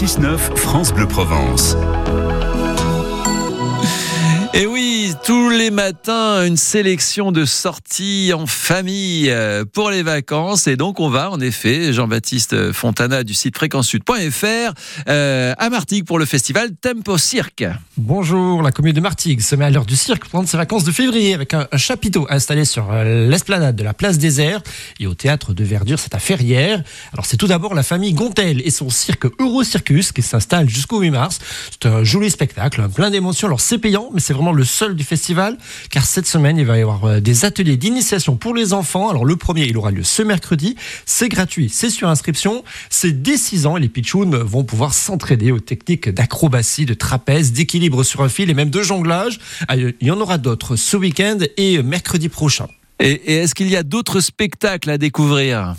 6-9, France Bleu Provence. Et oui, tous les matins, une sélection de sorties en famille euh, pour les vacances. Et donc, on va, en effet, Jean-Baptiste Fontana du site fréquencesud.fr euh, à Martigues pour le festival Tempo Cirque. Bonjour, la commune de Martigues se met à l'heure du cirque prendre ses vacances de février avec un, un chapiteau installé sur euh, l'esplanade de la place des Airs et au théâtre de Verdure, c'est à Ferrières. Alors, c'est tout d'abord la famille Gontel et son cirque Eurocircus qui s'installe jusqu'au 8 mars. C'est un joli spectacle, plein d'émotions. Alors, c'est payant, mais c'est le seul du festival, car cette semaine, il va y avoir euh, des ateliers d'initiation pour les enfants. Alors le premier, il aura lieu ce mercredi. C'est gratuit, c'est sur inscription. C'est dès 6 ans et les pitchouns vont pouvoir s'entraider aux techniques d'acrobatie, de trapèze, d'équilibre sur un fil et même de jonglage. Il y en aura d'autres ce week-end et mercredi prochain. Et est-ce qu'il y a d'autres spectacles à découvrir?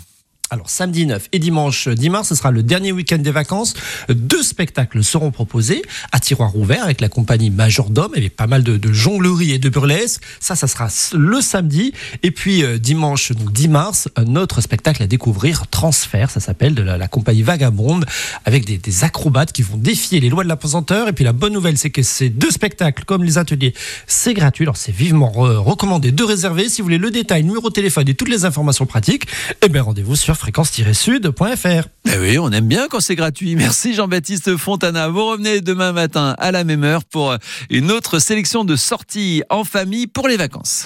Alors samedi 9 et dimanche 10 mars, ce sera le dernier week-end des vacances. Deux spectacles seront proposés à tiroir ouvert avec la compagnie Majordome, avec pas mal de, de jonglerie et de burlesque. Ça, ça sera le samedi. Et puis euh, dimanche, donc 10 mars, un autre spectacle à découvrir, Transfert, ça s'appelle, de la, compagnie Vagabonde, avec des, acrobates qui vont défier les lois de la pesanteur. Et puis la bonne nouvelle, c'est que ces deux spectacles, comme les ateliers, c'est gratuit. Alors c'est vivement re recommandé de réserver. Si vous voulez le détail, numéro de téléphone et toutes les informations pratiques, eh bien rendez-vous sur fréquence-sud.fr. Eh oui, on aime bien quand c'est gratuit. Merci Jean-Baptiste Fontana. Vous revenez demain matin à la même heure pour une autre sélection de sorties en famille pour les vacances.